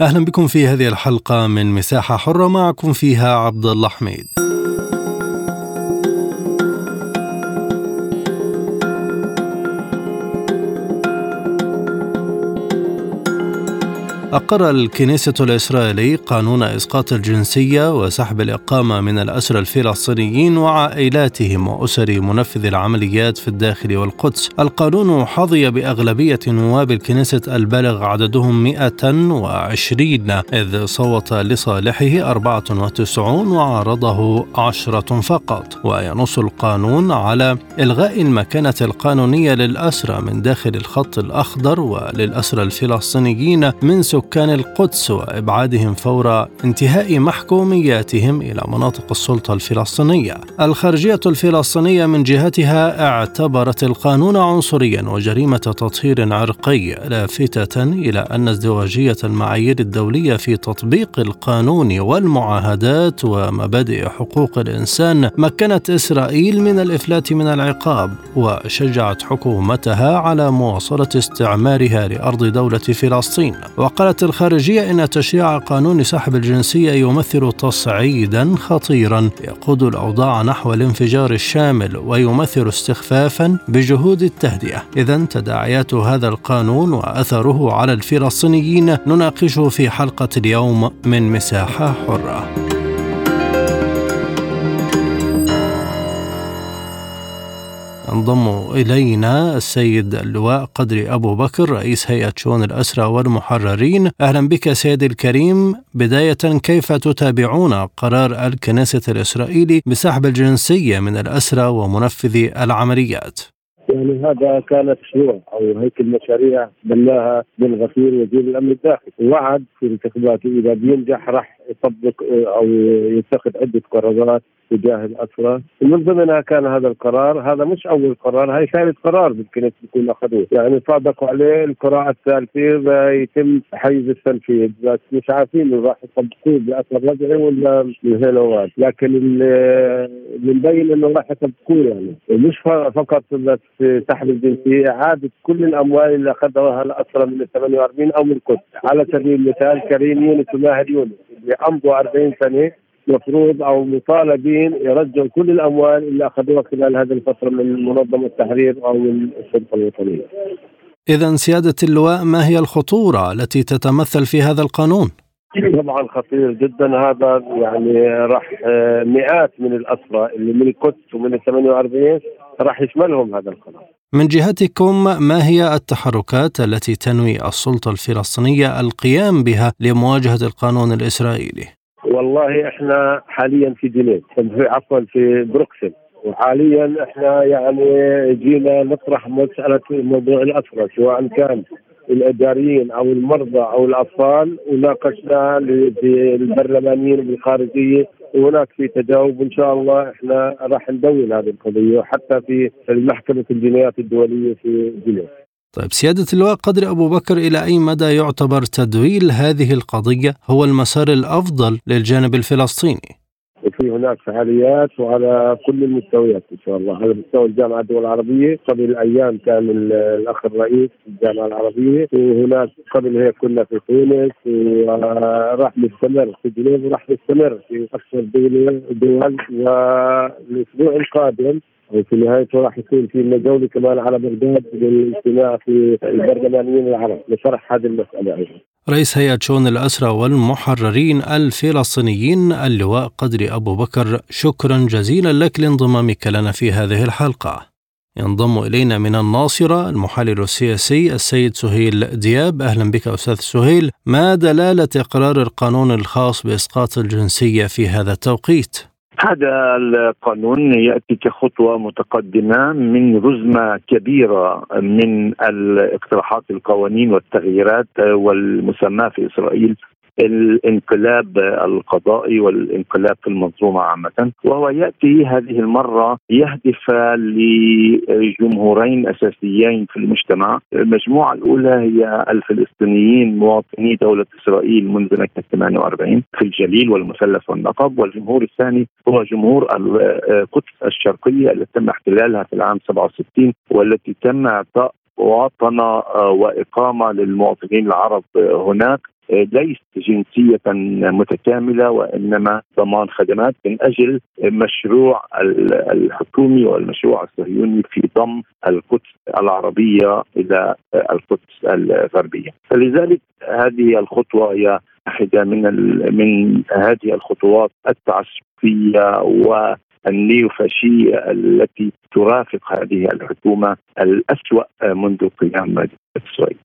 أهلا بكم في هذه الحلقة من مساحة حرة معكم فيها عبد الله حميد. أقر الكنيسة الإسرائيلي قانون إسقاط الجنسية وسحب الإقامة من الأسرى الفلسطينيين وعائلاتهم وأسر منفذ العمليات في الداخل والقدس. القانون حظي بأغلبية نواب الكنيسة البالغ عددهم 120 إذ صوت لصالحه 94 وعارضه عشرة فقط. وينص القانون على إلغاء المكانة القانونية للأسرى من داخل الخط الأخضر وللأسرى الفلسطينيين من سكان القدس وإبعادهم فور انتهاء محكومياتهم إلى مناطق السلطة الفلسطينية. الخارجية الفلسطينية من جهتها اعتبرت القانون عنصريا وجريمة تطهير عرقي لافتة إلى أن ازدواجية المعايير الدولية في تطبيق القانون والمعاهدات ومبادئ حقوق الإنسان مكنت إسرائيل من الإفلات من العقاب وشجعت حكومتها على مواصلة استعمارها لأرض دولة فلسطين. وقال قالت الخارجية إن تشريع قانون سحب الجنسية يمثل تصعيدا خطيرا. يقود الأوضاع نحو الانفجار الشامل ويمثل استخفافا بجهود التهدئة. إذا تداعيات هذا القانون وأثره على الفلسطينيين نناقشه في حلقة اليوم من مساحة حرة. انضم إلينا السيد اللواء قدري أبو بكر رئيس هيئة شؤون الأسرى والمحررين. أهلا بك سيدي الكريم. بداية كيف تتابعون قرار الكنيسة الإسرائيلي بسحب الجنسية من الأسرى ومنفذي العمليات؟ يعني هذا كان مشروع أو هيكل مشاريع بناها بالغفير وزير الأمن الداخلي. وعد في انتخاباته إذا بينجح راح يطبق أو يتخذ عدة قرارات تجاه الاسرى من ضمنها كان هذا القرار. هذا مش أول قرار هاي ثالث قرار يمكن يكون أخذوه. يعني صادقوا عليه القراءة الثالثة يتم حيز التنفيذ. بس مش عارفين راح يطبقوه باثر رجعي ولا هنا لكن اللي مبين إنه راح يطبقوه يعني. ومش فقط بس سحب الجنسيه إعادة كل الأموال اللي اخذها الاسرى من ال 48 أو من القدس على سبيل المثال كريم يونس وماهر يونس اللي امضوا 40 سنة مفروض أو مطالبين يرجعوا كل الأموال اللي أخذوها خلال هذه الفترة من منظمة التحرير أو من السلطه الوطنية. اذا سيادة اللواء ما هي الخطورة التي تتمثل في هذا القانون؟ طبعا خطير جدا هذا يعني راح آه، مئات من الأسرى اللي من القدس ومن ال 48 راح يشملهم هذا القرار. من جهتكم ما هي التحركات التي تنوي السلطة الفلسطينية القيام بها لمواجهة القانون الإسرائيلي؟ والله إحنا حاليا في جنيف عفوا في بروكسل وحاليا إحنا يعني جينا نطرح مسألة موضوع الاسرى سواء كان الإداريين أو المرضى أو الأطفال وناقشنا بالبرلمانيين بالخارجيه وهناك في تجاوب وان شاء الله إحنا راح ندون هذه القضية حتى في المحكمة الجنايات الدولية في جنيف. طيب سيادة اللواء قدر أبو بكر إلى أي مدى يعتبر تدويل هذه القضية هو المسار الأفضل للجانب الفلسطيني؟ وفي هناك فعاليات وعلى كل المستويات إن شاء الله على مستوى الجامعة الدول العربية قبل أيام كان الأخ الرئيس في الجامعة العربية وهناك قبل هيك كنا في تونس وراح نستمر في جنيف وراح نستمر في أكثر دول والأسبوع القادم وفي نهايته راح يكون في جوله كمان على بغداد للاجتماع في البرلمانيين العرب لشرح هذه المسألة أيضا. رئيس هيئة شؤون الأسرى والمحررين الفلسطينيين اللواء قدري أبو بكر شكرا جزيلا لك لانضمامك لنا في هذه الحلقة. ينضم إلينا من الناصرة المحلل السياسي السيد سهيل دياب. أهلا بك أستاذ سهيل. ما دلالة إقرار القانون الخاص بإسقاط الجنسية في هذا التوقيت؟ هذا القانون يأتي كخطوة متقدمة من رزمه كبيرة من الاقتراحات القوانين والتغييرات والمسماه في إسرائيل. الانقلاب القضائي والانقلاب في المنظومة عامة وهو يأتي هذه المرة يهدف لجمهورين أساسيين في المجتمع، المجموعة الأولى هي الفلسطينيين مواطني دولة إسرائيل منذ نكبه 48 في الجليل والمثلث والنقب، والجمهور الثاني هو جمهور القدس الشرقية التي تم احتلالها في العام 67 والتي تم إعطاء مواطنه وإقامة للمواطنين العرب هناك. ليست جنسية متكاملة وإنما ضمان خدمات من أجل مشروع الحكومي والمشروع الصهيوني في ضم القدس العربية إلى القدس الغربية. فلذلك هذه الخطوة هي واحدة من من هذه الخطوات التعسفية و النيوفاشية التي ترافق هذه الحكومة الأسوأ منذ قيام إسرائيل.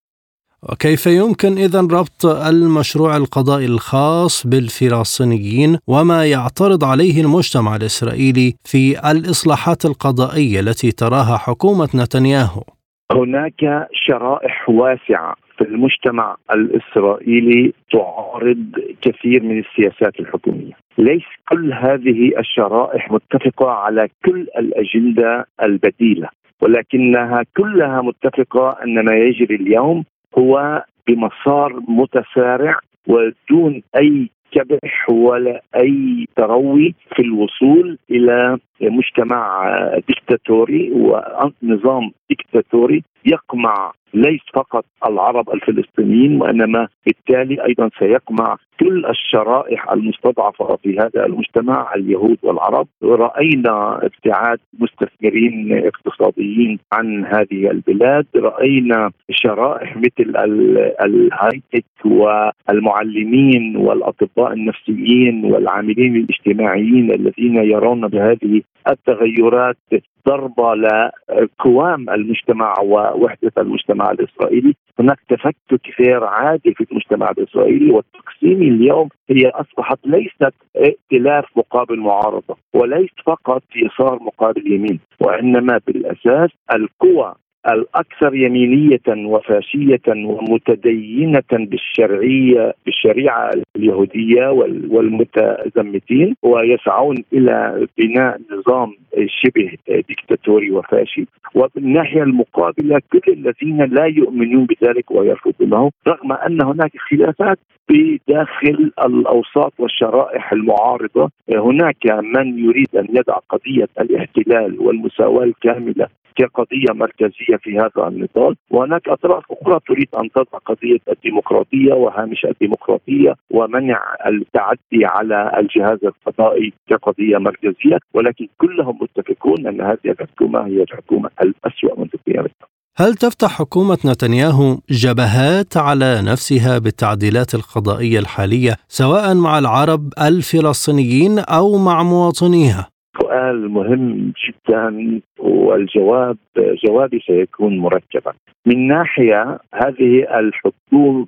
وكيف يمكن إذا ربط المشروع القضائي الخاص بالفلسطينيين وما يعترض عليه المجتمع الإسرائيلي في الإصلاحات القضائية التي تراها حكومة نتنياهو؟ هناك شرائح واسعة في المجتمع الإسرائيلي تعارض كثير من السياسات الحكومية ليس كل هذه الشرائح متفقة على كل الأجندة البديلة ولكنها كلها متفقة أن ما يجري اليوم هو بمسار متسارع ودون أي كبح ولا أي تروي في الوصول إلى مجتمع ديكتاتوري ونظام ديكتاتوري يقمع ليس فقط العرب الفلسطينيين وإنما بالتالي أيضا سيقمع كل الشرائح المستضعفة في هذا المجتمع اليهود والعرب. رأينا ابتعاد مستثمرين اقتصاديين عن هذه البلاد. رأينا شرائح مثل الهايتك والمعلمين والأطباء النفسيين والعاملين الاجتماعيين الذين يرون بهذه التغيرات ضربة لقوام المجتمع ووحدة المجتمع الإسرائيلي. هناك تفكك غير عادي في المجتمع الإسرائيلي والتقسيم اليوم هي أصبحت ليست ائتلاف مقابل معارضة وليس فقط يسار مقابل يمين وإنما بالأساس القوى الأكثر يمينيه وفاشية ومتدينة بالشرعيه بالشريعة اليهودية والمتزمتين ويسعون إلى بناء نظام شبه ديكتاتوري وفاشي. وبالناحيه المقابلة كل الذين لا يؤمنون بذلك ويرفضونه رغم أن هناك خلافات بداخل الأوساط والشرائح المعارضة هناك من يريد أن يضع قضية الاحتلال والمساواة الكاملة كقضيه مركزية في هذا النضال وهناك أطراف أخرى تريد أن تضع قضية الديمقراطية وهامش الديمقراطية ومنع التعدي على الجهاز القضائي كقضية مركزية ولكن كلهم متفقون أن هذه الحكومة هي الحكومة الأسوأ منذ قيامتها هل تفتح حكومة نتنياهو جبهات على نفسها بالتعديلات القضائية الحالية سواء مع العرب الفلسطينيين أو مع مواطنيها؟ سؤال مهم جدا والجواب جوابي سيكون مركبا من ناحية هذه الحكومة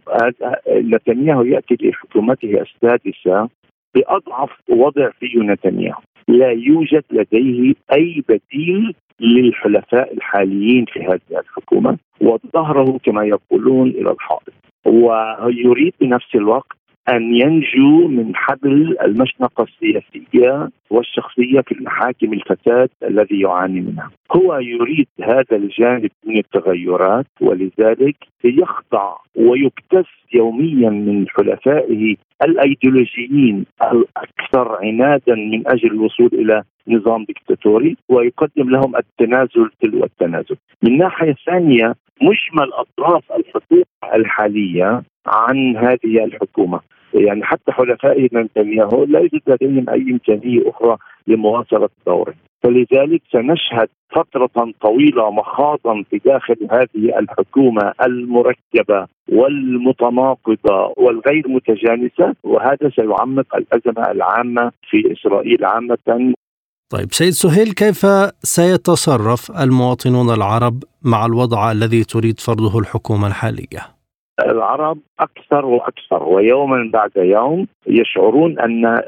نتنياهو يأتي لحكومته السادسة بأضعف وضع فيه نتنياهو. لا يوجد لديه أي بديل للحلفاء الحاليين في هذه الحكومة وظهره كما يقولون إلى الحائط. ويريد بنفس الوقت أن ينجو من حبل المشنقة السياسية والشخصية في المحاكم الفساد الذي يعاني منها. هو يريد هذا الجانب من التغيرات ولذلك يخضع ويكتس يوميا من حلفائه الأيديولوجيين الأكثر عنادا من أجل الوصول إلى نظام دكتاتوري ويقدم لهم التنازل تلو التنازل. من ناحية ثانية مجمل أطراف الحكومة الحالية عن هذه الحكومة يعني حتى حلفائه نتنياهو لا يوجد لديهم أي إمكانية أخرى لمواصلة دوره فلذلك سنشهد فترة طويلة مخاضا في داخل هذه الحكومة المركبة والمتناقضة والغير متجانسة وهذا سيعمق الأزمة العامة في إسرائيل عامة طيب سيد سهيل كيف سيتصرف المواطنون العرب مع الوضع الذي تريد فرضه الحكومة الحالية؟ العرب أكثر وأكثر ويوما بعد يوم يشعرون أن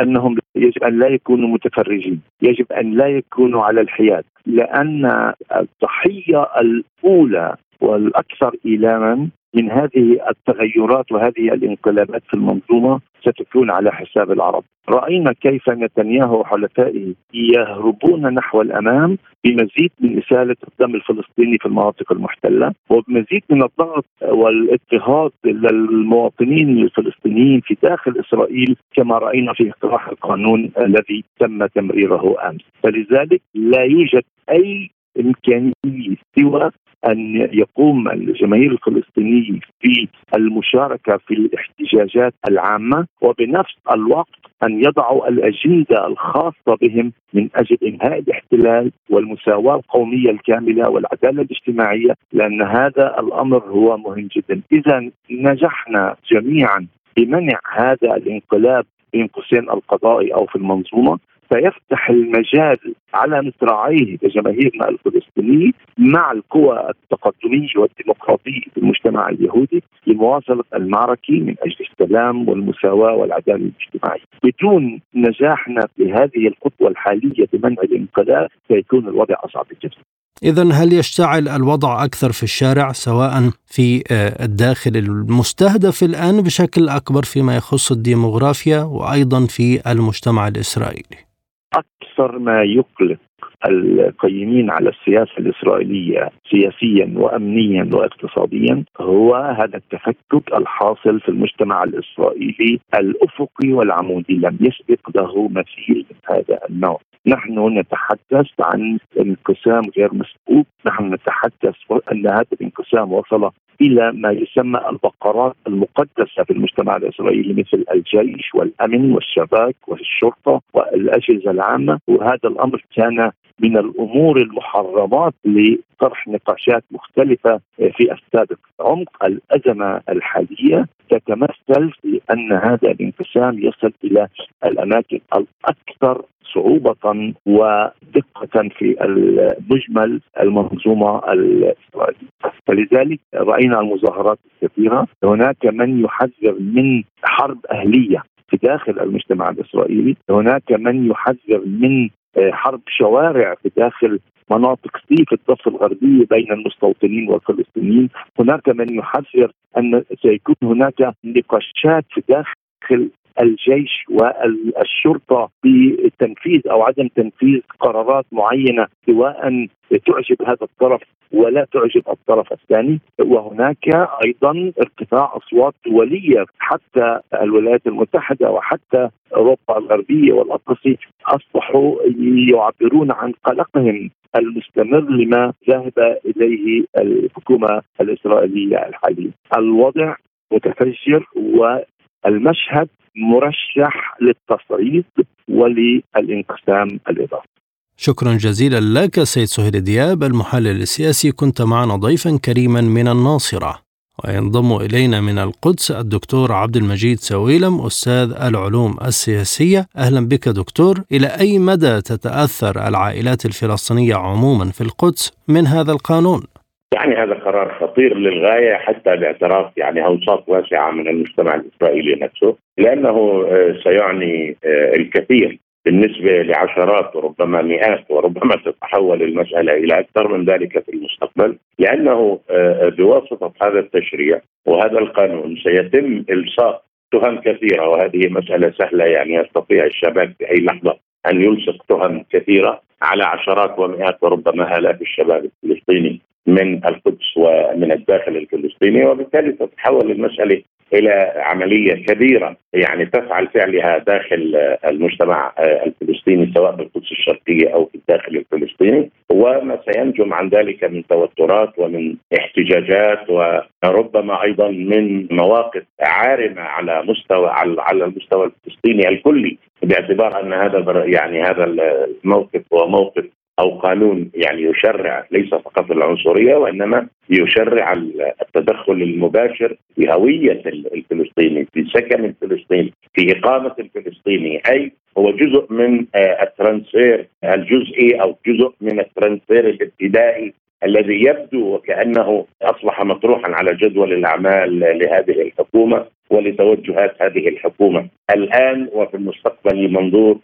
أنهم يجب أن لا يكونوا متفرجين، يجب أن لا يكونوا على الحياد، لأن الضحية الأولى والأكثر إيلاما من هذه التغيرات وهذه الانقلابات في المنظومة ستكون على حساب العرب. رأينا كيف نتنياهو وحلفائه يهربون نحو الأمام بمزيد من إسالة الدم الفلسطيني في المناطق المحتلة وبمزيد من الضغط والاضطهاد للمواطنين الفلسطينيين في داخل إسرائيل كما رأينا في اقتراح القانون الذي تم تمريره أمس، فلذلك لا يوجد أي إمكانية سوى أن يقوم الجماهير الفلسطينيه في المشاركة في الاحتجاجات العامة وبنفس الوقت أن يضعوا الأجندة الخاصة بهم من أجل إنهاء الاحتلال والمساواة القومية الكاملة والعدالة الاجتماعية لأن هذا الأمر هو مهم جدا، اذا نجحنا جميعا بمنع هذا الانقلاب بين قوسين القضائي أو في المنظومة. سيفتح المجال على مصراعيه لجماهيرنا الفلسطينيه مع القوى التقدمية والديمقراطية في المجتمع اليهودي لمواصلة المعركة من أجل السلام والمساواة والعدالة الاجتماعية. بدون نجاحنا في هذه الخطوه الحالية بمنع الانقلاب سيكون الوضع أصعب جدا. إذا هل يشتعل الوضع أكثر في الشارع سواء في آه، الداخل المستهدف الآن بشكل أكبر فيما يخص الديموغرافيا وأيضا في المجتمع الإسرائيلي؟ أكثر ما يقلق القيمين على السياسة الإسرائيلية سياسيا وامنيا واقتصاديا هو هذا التفكك الحاصل في المجتمع الإسرائيلي الأفقي والعمودي لم يسبق له مثيل من هذا النوع. نحن نتحدث عن انقسام غير مسبوق، نحن نتحدث أن هذا الانقسام وصل إلى ما يسمى البقرات المقدسة في المجتمع الإسرائيلي مثل الجيش والأمن والشباك والشرطة والأجهزة العامة. وهذا الأمر كان من الأمور المحرمات لطرح نقاشات مختلفة في السابق. عمق الأزمة الحالية تتمثل في ان هذا الانقسام يصل إلى الأماكن الأكثر صعوبة ودقة في المجمل المنظومة الإسرائيلية. فلذلك رأينا المظاهرات الكثيرة. هناك من يحذر من حرب أهلية في داخل المجتمع الإسرائيلي. هناك من يحذر من حرب شوارع في داخل مناطق سيف الضفة الغربية بين المستوطنين والفلسطينيين، هناك من يحذر أن سيكون هناك نقاشات في داخل الجيش والشرطة بتنفيذ أو عدم تنفيذ قرارات معينة سواء تعجب هذا الطرف ولا تعجب الطرف الثاني وهناك أيضا ارتفاع أصوات دوليه حتى الولايات المتحدة وحتى أوروبا الغربية والأطلسي أصبحوا يعبرون عن قلقهم المستمر لما ذهب إليه الحكومة الإسرائيلية الحالية. الوضع متفجر والمشهد مرشح للتصعيد وللانقسام الإضافي. شكرا جزيلا لك سيد سهيل دياب المحلل السياسي كنت معنا ضيفا كريما من الناصرة. وينضم إلينا من القدس الدكتور عبد المجيد سويلم أستاذ العلوم السياسية. أهلا بك دكتور. إلى أي مدى تتأثر العائلات الفلسطينية عموما في القدس من هذا القانون؟ يعني هذا قرار خطير للغاية حتى باعتراف يعني اوساط واسعة من المجتمع الإسرائيلي نفسه لأنه آه، سيعني آه، الكثير بالنسبة لعشرات وربما مئات وربما تتحول المسألة إلى أكثر من ذلك في المستقبل لأنه آه، بواسطة هذا التشريع وهذا القانون سيتم إلصاق تهم كثيرة وهذه مسألة سهلة يعني يستطيع الشباب في أي لحظة أن يلصق تهم كثيرة على عشرات ومئات وربما آلاف الشباب الفلسطيني. من القدس ومن الداخل الفلسطيني وبالتالي تتحول المسألة إلى عملية كبيرة يعني تفعل فعلها داخل المجتمع الفلسطيني سواء بالقدس الشرقية أو في الداخل الفلسطيني وما سينجم عن ذلك من توترات ومن احتجاجات وربما أيضا من مواقف عارمة على مستوى على المستوى الفلسطيني الكلي باعتبار أن هذا يعني هذا الموقف هو موقف أو قانون يعني يشرع ليس فقط العنصرية وإنما يشرع التدخل المباشر في هوية الفلسطيني في سكن الفلسطيني في إقامة الفلسطيني. أي هو جزء من آه، ال transfer الجزئي أو جزء من ال transfer الابتدائي الذي يبدو وكأنه أصبح مطروحا على جدول الأعمال لهذه الحكومة. ولتوجهات هذه الحكومة. الآن وفي المستقبل منظور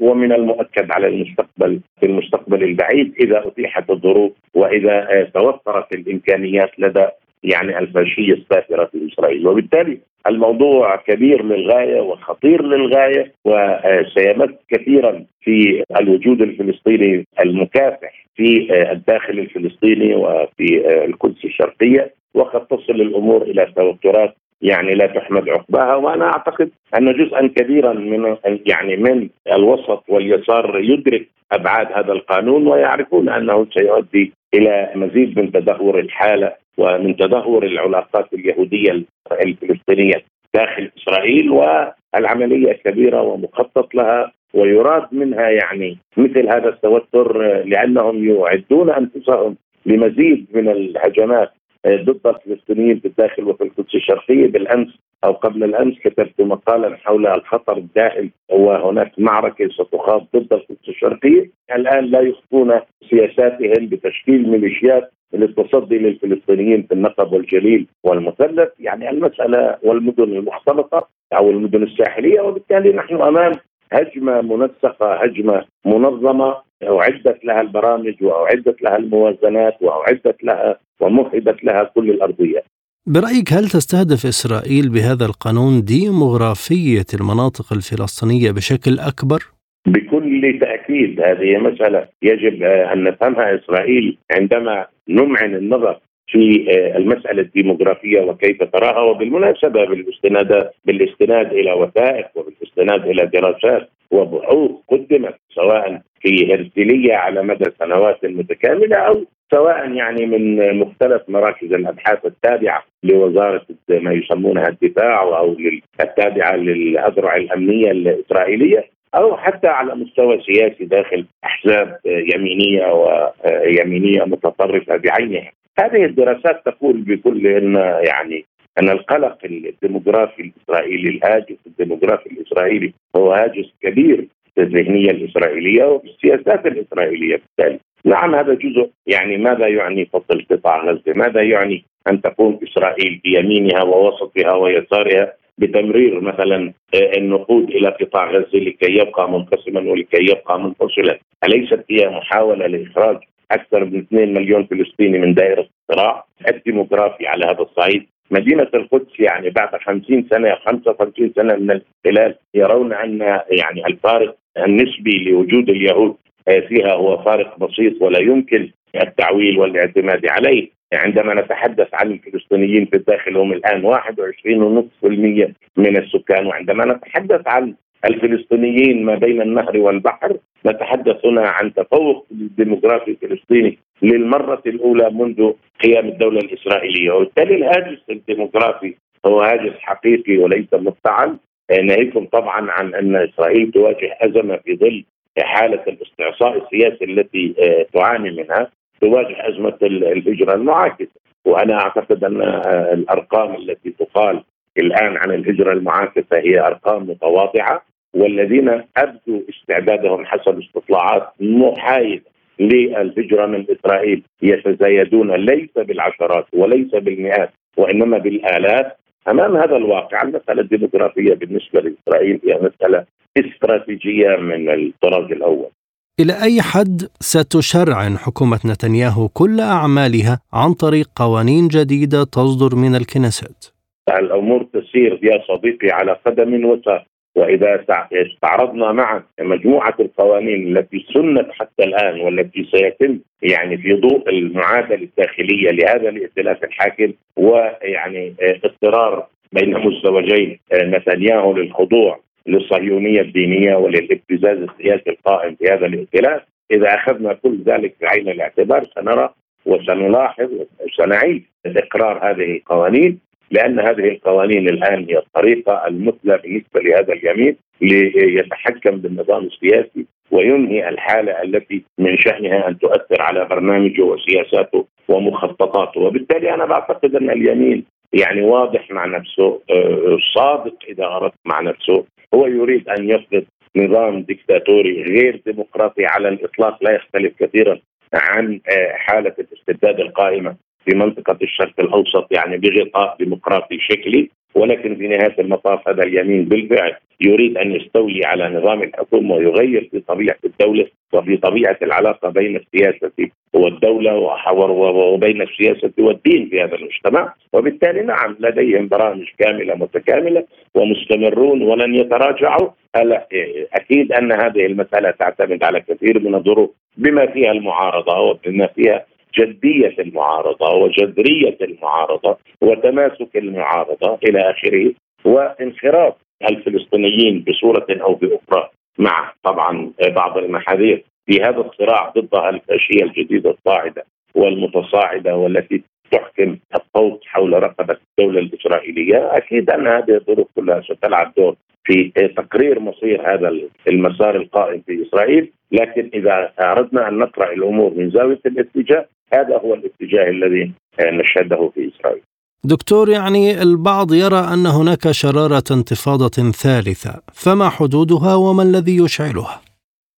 ومن المؤكد على المستقبل في المستقبل البعيد إذا أتيحت الظروف وإذا توفرت الإمكانيات لدى يعني الفاشية السافره في إسرائيل. وبالتالي الموضوع كبير للغاية وخطير للغاية وسيمس كثيرا في الوجود الفلسطيني المكافح في الداخل الفلسطيني وفي القدس الشرقية وقد تصل الأمور إلى توترات يعني لا تحمد عقباها وأنا أعتقد أن جزءا كبيرا من يعني من الوسط واليسار يدرك أبعاد هذا القانون ويعرفون أنه سيؤدي إلى مزيد من تدهور الحالة ومن تدهور العلاقات اليهودية الفلسطينية داخل إسرائيل والعملية كبيرة ومخطط لها ويراد منها يعني مثل هذا التوتر لأنهم يعدون أنفسهم لمزيد من الهجمات ضد الفلسطينيين في الداخل وفي القدس الشرقية. بالأمس أو قبل الأمس كتبت مقالا حول الخطر الدائم وهناك معركة ستخاض ضد القدس الشرقية. الآن لا يخفون سياساتهم بتشكيل ميليشيات للتصدي للفلسطينيين في النقب والجليل والمثلث. يعني المسألة والمدن المختلطة أو المدن الساحلية وبالتالي نحن أمام هجمة منسقة هجمة منظمة اعدت لها البرامج واعدت لها الموازنات واعدت لها ومهبت لها كل الارضيات. برأيك هل تستهدف إسرائيل بهذا القانون ديموغرافية المناطق الفلسطينية بشكل أكبر؟ بكل تأكيد هذه مسألة يجب أن نفهمها إسرائيل عندما نمعن النظر في المسألة الديموغرافية وكيف تراها وبالمناسبة بالاستناد بالاستناد إلى وثائق وبالاستناد إلى دراسات وبحوث قدمت سواء في هرسلية على مدى سنوات متكاملة أو سواء يعني من مختلف مراكز الأبحاث التابعة لوزارة ما يسمونها الدفاع أو التابعة للأذرع الأمنية الإسرائيلية. أو حتى على مستوى سياسي داخل أحزاب يمينية ويمينيه متطرفة بعينها. هذه الدراسات تقول بكل إن يعني أن القلق الديموغرافي الإسرائيلي الهاجس الديموغرافي الإسرائيلي هو هاجس كبير في الذهنية الإسرائيلية وفي السياسات الإسرائيلية بالتالي. نعم هذا جزء يعني ماذا يعني فصل قطاع غزه؟ ماذا يعني أن تقوم إسرائيل بيمينها ووسطها ويسارها بتمرير مثلا النقود إلى قطاع غزة لكي يبقى منقسما ولكي يبقى منفصلا، أليست هي محاولة لإخراج أكثر من 2 مليون فلسطيني من دائرة الصراع؟ الديموغرافي على هذا الصعيد؟ مدينة القدس يعني بعد 50 سنة 55 سنة من الاحتلال يرون أن يعني الفارق النسبي لوجود اليهود فيها هو فارق بسيط ولا يمكن التعويل والاعتماد عليه. عندما نتحدث عن الفلسطينيين في الداخل هم الآن 21.5% من السكان وعندما نتحدث عن الفلسطينيين ما بين النهر والبحر نتحدث هنا عن تفوق ديموغرافي فلسطيني للمرة الأولى منذ قيام الدولة الإسرائيلية. وبالتالي الهاجس الديموغرافي هو هاجس حقيقي وليس مفتعل ناهيكم طبعا عن أن إسرائيل تواجه أزمة في ظل حالة الاستعصاء السياسي التي تعاني منها. تواجه أزمة الهجرة المعاكسة وأنا أعتقد أن الأرقام التي تقال الآن عن الهجرة المعاكسة هي أرقام متواضعة والذين أبدوا استعدادهم حسب استطلاعات محايدة للهجرة من إسرائيل يتزايدون ليس بالعشرات وليس بالمئات وإنما بالآلاف أمام هذا الواقع المسألة الديموغرافية بالنسبة لإسرائيل هي مسألة استراتيجية من الطراز الأول. إلى أي حد ستشرعن حكومة نتنياهو كل أعمالها عن طريق قوانين جديدة تصدر من الكنيست؟ الأمور تسير يا صديقي على قدم وساق وإذا استعرضنا معا مجموعة القوانين التي سنت حتى الآن والتي سيتم يعني في ضوء المعادلة الداخلية لهذا الائتلاف الحاكم ويعني اضطرار بين مزدوجين نتنياهو للخضوع للصهيونية الدينية وللابتزاز السياسي القائم في هذا الائتلاف. إذا أخذنا كل ذلك بعين الاعتبار سنرى وسنلاحظ وسنعيد إقرار هذه القوانين لأن هذه القوانين الآن هي الطريقة المثلى بالنسبة لهذا اليمين ليتحكم بالنظام السياسي وينهي الحالة التي من شأنها أن تؤثر على برنامجه وسياساته ومخططاته. وبالتالي أنا بعتقد أن اليمين يعني واضح مع نفسه صادق إذا اردت مع نفسه هو يريد أن يفرض نظام ديكتاتوري غير ديمقراطي على الإطلاق لا يختلف كثيرا عن حالة الاستبداد القائمة في منطقة الشرق الأوسط يعني بغطاء ديمقراطي شكلي ولكن في نهاية المطاف هذا اليمين بالفعل. يريد أن يستولي على نظام الحكم ويغير في طبيعة الدولة وفي طبيعة العلاقة بين السياسة والدولة وبين السياسة والدين في هذا المجتمع. وبالتالي نعم لديهم برامج كاملة متكاملة ومستمرون ولن يتراجعوا. أكيد أن هذه المسألة تعتمد على كثير من الظروف بما فيها المعارضة وبما فيها جدية المعارضة وجذرية المعارضة وتماسك المعارضة إلى آخره وانخراط الفلسطينيين بصورة أو بأخرى مع طبعا بعض المحاذير في هذا الصراع ضد الفاشية الجديدة الصاعدة والمتصاعدة والتي تحكم الصوت حول رقبة الدولة الإسرائيلية، أكيد أن هذه الظروف كلها ستلعب دور في تقرير مصير هذا المسار القائم في إسرائيل، لكن إذا أردنا أن نقرأ الأمور من زاوية الاتجاه هذا هو الاتجاه الذي نشهده في إسرائيل. دكتور يعني البعض يرى أن هناك شرارة انتفاضة ثالثة، فما حدودها وما الذي يشعلها؟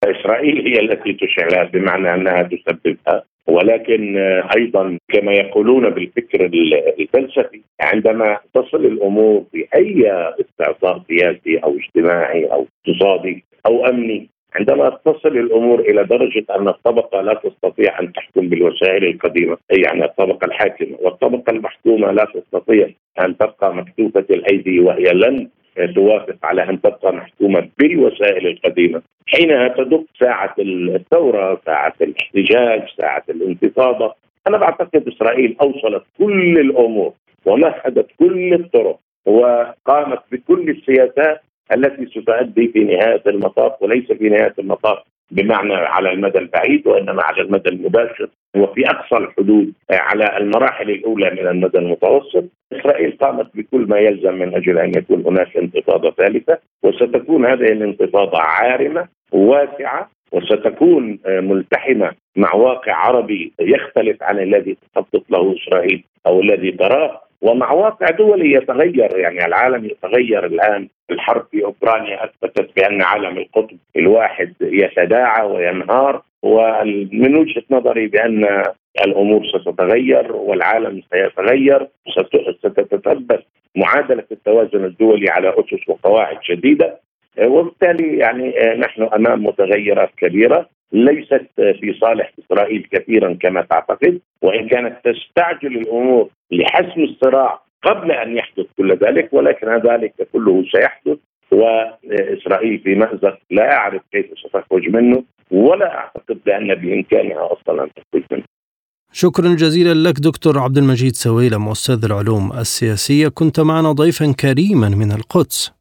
إسرائيل هي التي تشعلها بمعنى أنها تسببها ولكن أيضا كما يقولون بالفكر الفلسفي عندما تصل الأمور بأي استعصار سياسي أو اجتماعي أو اقتصادي أو أمني عندما تصل الأمور إلى درجة أن الطبقة لا تستطيع أن تحكم بالوسائل القديمة، أي يعني الطبقة الحاكمة، والطبقة المحكومة لا تستطيع أن تبقى مكتوفه الأيدي وهي لن توافق على أن تبقى محكومة بالوسائل القديمة، حينها تدق ساعة الثورة، ساعة الاحتجاج، ساعة الانتفاضه، أنا بعتقد إسرائيل أوصلت كل الأمور ومهدت كل الطرق وقامت بكل السياسات التي ستؤدي في نهاية المطاف وليس في نهاية المطاف بمعنى على المدى البعيد وإنما على المدى المباشر وفي أقصى الحدود على المراحل الأولى من المدى المتوسط. إسرائيل قامت بكل ما يلزم من أجل أن يكون هناك انتفاضة ثالثة وستكون هذه الانتفاضة عارمة واسعة وستكون ملتحمة مع واقع عربي يختلف عن الذي تخطط له إسرائيل أو الذي تراه. ومع واقع دولي يتغير يعني العالم يتغير الآن. الحرب في أوكرانيا أثبتت بأن عالم القطب الواحد يتداعى وينهار ومن وجهة نظري بأن الأمور ستتغير والعالم سيتغير. ستتثبت معادلة التوازن الدولي على أسس وقواعد جديدة وبالتالي يعني نحن أمام متغيرات كبيرة. ليست في صالح إسرائيل كثيرا كما تعتقد وإن كانت تستعجل الأمور لحسم الصراع قبل أن يحدث كل ذلك ولكن ذلك كله سيحدث وإسرائيل في مأزق لا اعرف كيف ستخرج منه ولا أعتقد بأن بإمكانها أصلا أن تخرج منه. شكرا جزيلا لك دكتور عبد المجيد سويلم أستاذ العلوم السياسية كنت معنا ضيفا كريما من القدس.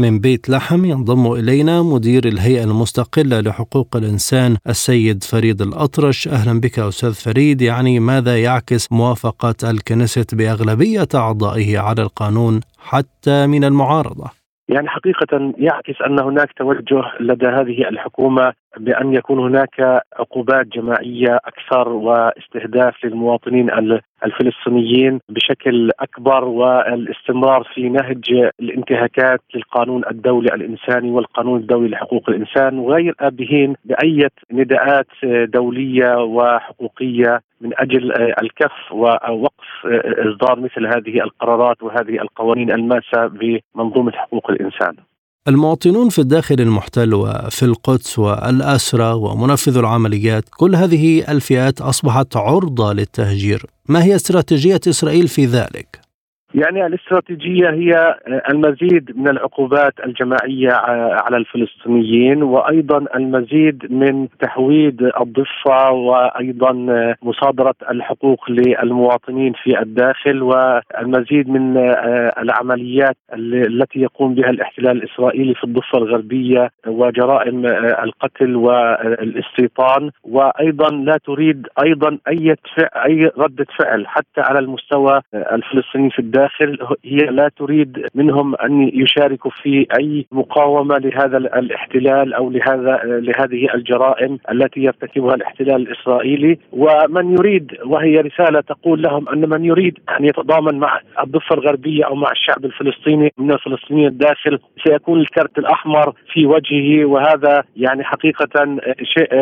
من بيت لحم ينضم إلينا مدير الهيئة المستقلة لحقوق الإنسان السيد فريد الأطرش. أهلا بك أستاذ فريد. يعني ماذا يعكس موافقة الكنيست بأغلبية أعضائه على القانون حتى من المعارضة؟ يعني حقيقة يعكس أن هناك توجه لدى هذه الحكومة بأن يكون هناك عقوبات جماعية أكثر واستهداف للمواطنين الفلسطينيين بشكل أكبر والاستمرار في نهج الانتهاكات للقانون الدولي الإنساني والقانون الدولي لحقوق الإنسان وغير آبهين بأية نداءات دولية وحقوقية من أجل الكف ووقف إصدار مثل هذه القرارات وهذه القوانين الماسة بمنظومة حقوق الإنسان. المواطنون في الداخل المحتل وفي القدس والأسرى ومنفذ العمليات كل هذه الفئات أصبحت عرضة للتهجير. ما هي استراتيجية إسرائيل في ذلك؟ يعني الاستراتيجية هي المزيد من العقوبات الجماعية على الفلسطينيين وأيضا المزيد من تحويد الضفة وأيضا مصادرة الحقوق للمواطنين في الداخل والمزيد من العمليات التي يقوم بها الاحتلال الإسرائيلي في الضفة الغربية وجرائم القتل والاستيطان. وأيضا لا تريد أيضا أي أي ردة فعل حتى على المستوى الفلسطيني في الداخل. الداخل هي لا تريد منهم أن يشاركوا في أي مقاومة لهذا الاحتلال أو لهذا لهذه الجرائم التي يرتكبها الاحتلال الإسرائيلي. ومن يريد وهي رسالة تقول لهم أن من يريد أن يتضامن مع الضفة الغربية أو مع الشعب الفلسطيني من الفلسطينيين الداخل سيكون الكرت الأحمر في وجهه. وهذا يعني حقيقة شيء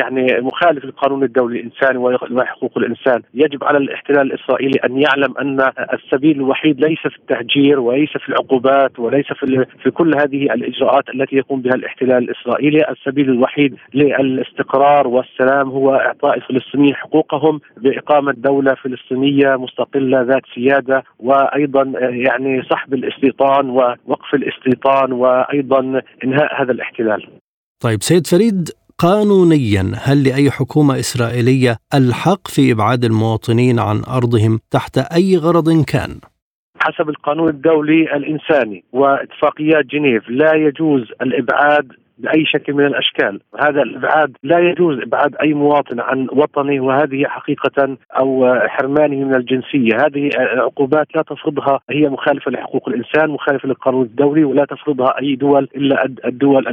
يعني مخالف للقانون الدولي الانساني وحقوق الإنسان. يجب على الاحتلال الإسرائيلي أن يعلم أن السبيل السبيل الوحيد ليس في التهجير وليس في العقوبات وليس في في كل هذه الإجراءات التي يقوم بها الاحتلال الإسرائيلي، السبيل الوحيد للاستقرار والسلام هو إعطاء الفلسطينيين حقوقهم بإقامة دولة فلسطينية مستقلة ذات سيادة وأيضا يعني سحب الاستيطان ووقف الاستيطان وأيضا إنهاء هذا الاحتلال. طيب سيد فريد قانونيا هل لأي حكومة إسرائيلية الحق في إبعاد المواطنين عن أرضهم تحت أي غرض كان؟ حسب القانون الدولي الإنساني وإتفاقيات جنيف لا يجوز الإبعاد باي شكل من الأشكال، هذا الإبعاد لا يجوز إبعاد أي مواطن عن وطنه وهذه حقيقة أو حرمانه من الجنسية، هذه عقوبات لا تفرضها هي مخالفة لحقوق الإنسان، مخالفة للقانون الدولي ولا تفرضها أي دول إلا الدول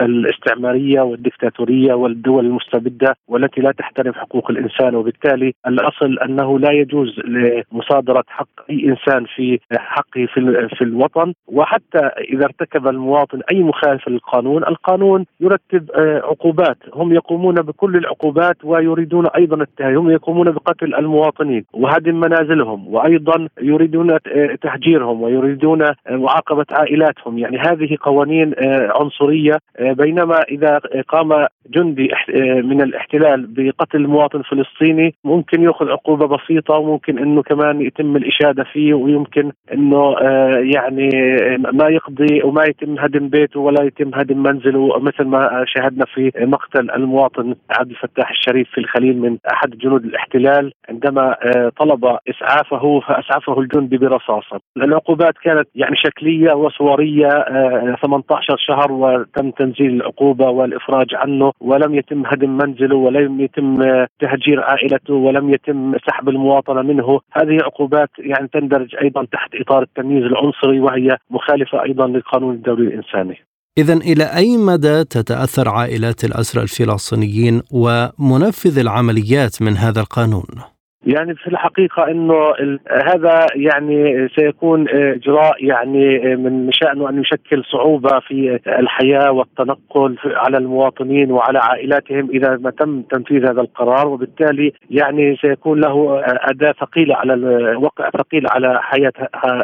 الاستعمارية والدكتاتورية والدول المستبدة والتي لا تحترم حقوق الإنسان. وبالتالي الأصل أنه لا يجوز لمصادرة حق أي إنسان في حقه في, الوطن. وحتى إذا ارتكب المواطن أي مخالفة للقانون القانون القانون يرتب آه، عقوبات. هم يقومون بكل العقوبات ويريدون التهجير هم يقومون بقتل المواطنين وهدم منازلهم وأيضا يريدون آه، تهجيرهم ويريدون آه، معاقبة عائلاتهم. يعني هذه قوانين عنصرية. بينما إذا قام جندي من الاحتلال بقتل مواطن فلسطيني ممكن يأخذ عقوبة بسيطة وممكن أنه كمان يتم الإشادة فيه ويمكن أنه يعني ما يقضي وما يتم هدم بيته ولا يتم هدم منزله مثل ما شاهدنا في مقتل المواطن عبد الفتاح الشريف في الخليل من أحد جنود الاحتلال عندما آه، طلب إسعافه فأسعفه الجندي برصاصة. العقوبات كانت يعني شكلية وصورية 18 آه، شهر وتم تنزيل العقوبة والإفراج عنه ولم يتم هدم منزله ولم يتم آه، تهجير عائلته ولم يتم سحب المواطنه منه، هذه عقوبات يعني تندرج أيضا تحت إطار التمييز العنصري وهي مخالفة أيضا للقانون الدولي الإنساني. إذا إلى أي مدى تتأثر عائلات الأسرى الفلسطينيين ومنفذ العمليات من هذا القانون؟ يعني في الحقيقة أنه هذا يعني سيكون إجراء يعني من شأنه أن يشكل صعوبة في الحياة والتنقل على المواطنين وعلى عائلاتهم إذا ما تم تنفيذ هذا القرار وبالتالي يعني سيكون له أداة ثقيلة على وقع ثقيل على حياة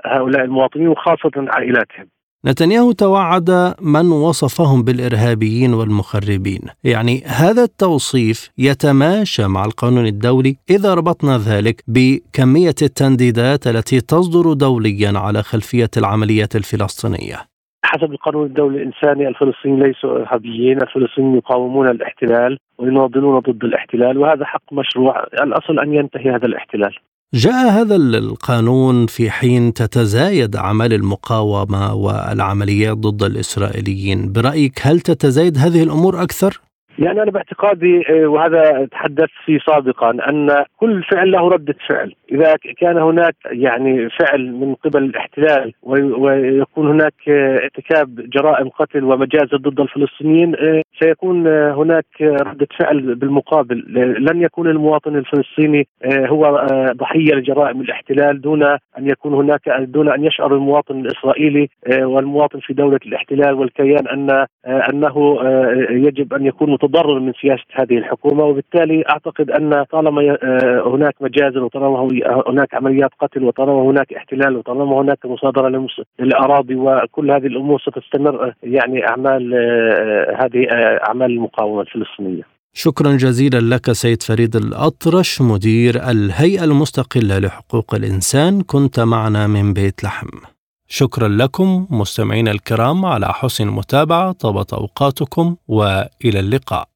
هؤلاء المواطنين وخاصة عائلاتهم نتنياهو توعد من وصفهم بالإرهابيين والمخربين، يعني هذا التوصيف يتماشى مع القانون الدولي اذا ربطنا ذلك بكمية التنديدات التي تصدر دوليا على خلفية العمليات الفلسطينية. حسب القانون الدولي الإنساني الفلسطينيين ليسوا إرهابيين، الفلسطينيين يقاومون الاحتلال ويناضلون ضد الاحتلال وهذا حق مشروع، الأصل أن ينتهي هذا الاحتلال. جاء هذا القانون في حين تتزايد اعمال المقاومة والعمليات ضد الإسرائيليين، برأيك هل تتزايد هذه الأمور أكثر؟ يعني أنا باعتقادي آه، وهذا تحدثت فيه سابقا أن كل فعل له ردة فعل، إذا كان هناك يعني فعل من قبل الاحتلال ويكون هناك آه، ارتكاب جرائم قتل ومجازر ضد الفلسطينيين آه، سيكون هناك ردة فعل بالمقابل، لن يكون المواطن الفلسطيني هو ضحية لجرائم الاحتلال دون أن يكون هناك دون أن يشعر المواطن الإسرائيلي والمواطن في دولة الاحتلال والكيان أن أنه يجب أن يكون متضرر من سياسة هذه الحكومة وبالتالي أعتقد أن طالما آه، هناك مجازر وطالما هناك عمليات قتل وطالما هناك احتلال وطالما هناك مصادرة للأراضي وكل هذه الأمور ستستمر آه، يعني أعمال آه، هذه أعمال المقاومة الفلسطينية. شكرا جزيلا لك سيد فريد الأطرش مدير الهيئة المستقلة لحقوق الإنسان كنت معنا من بيت لحم شكرا لكم مستمعينا الكرام على حسن المتابعة طابت أوقاتكم وإلى اللقاء.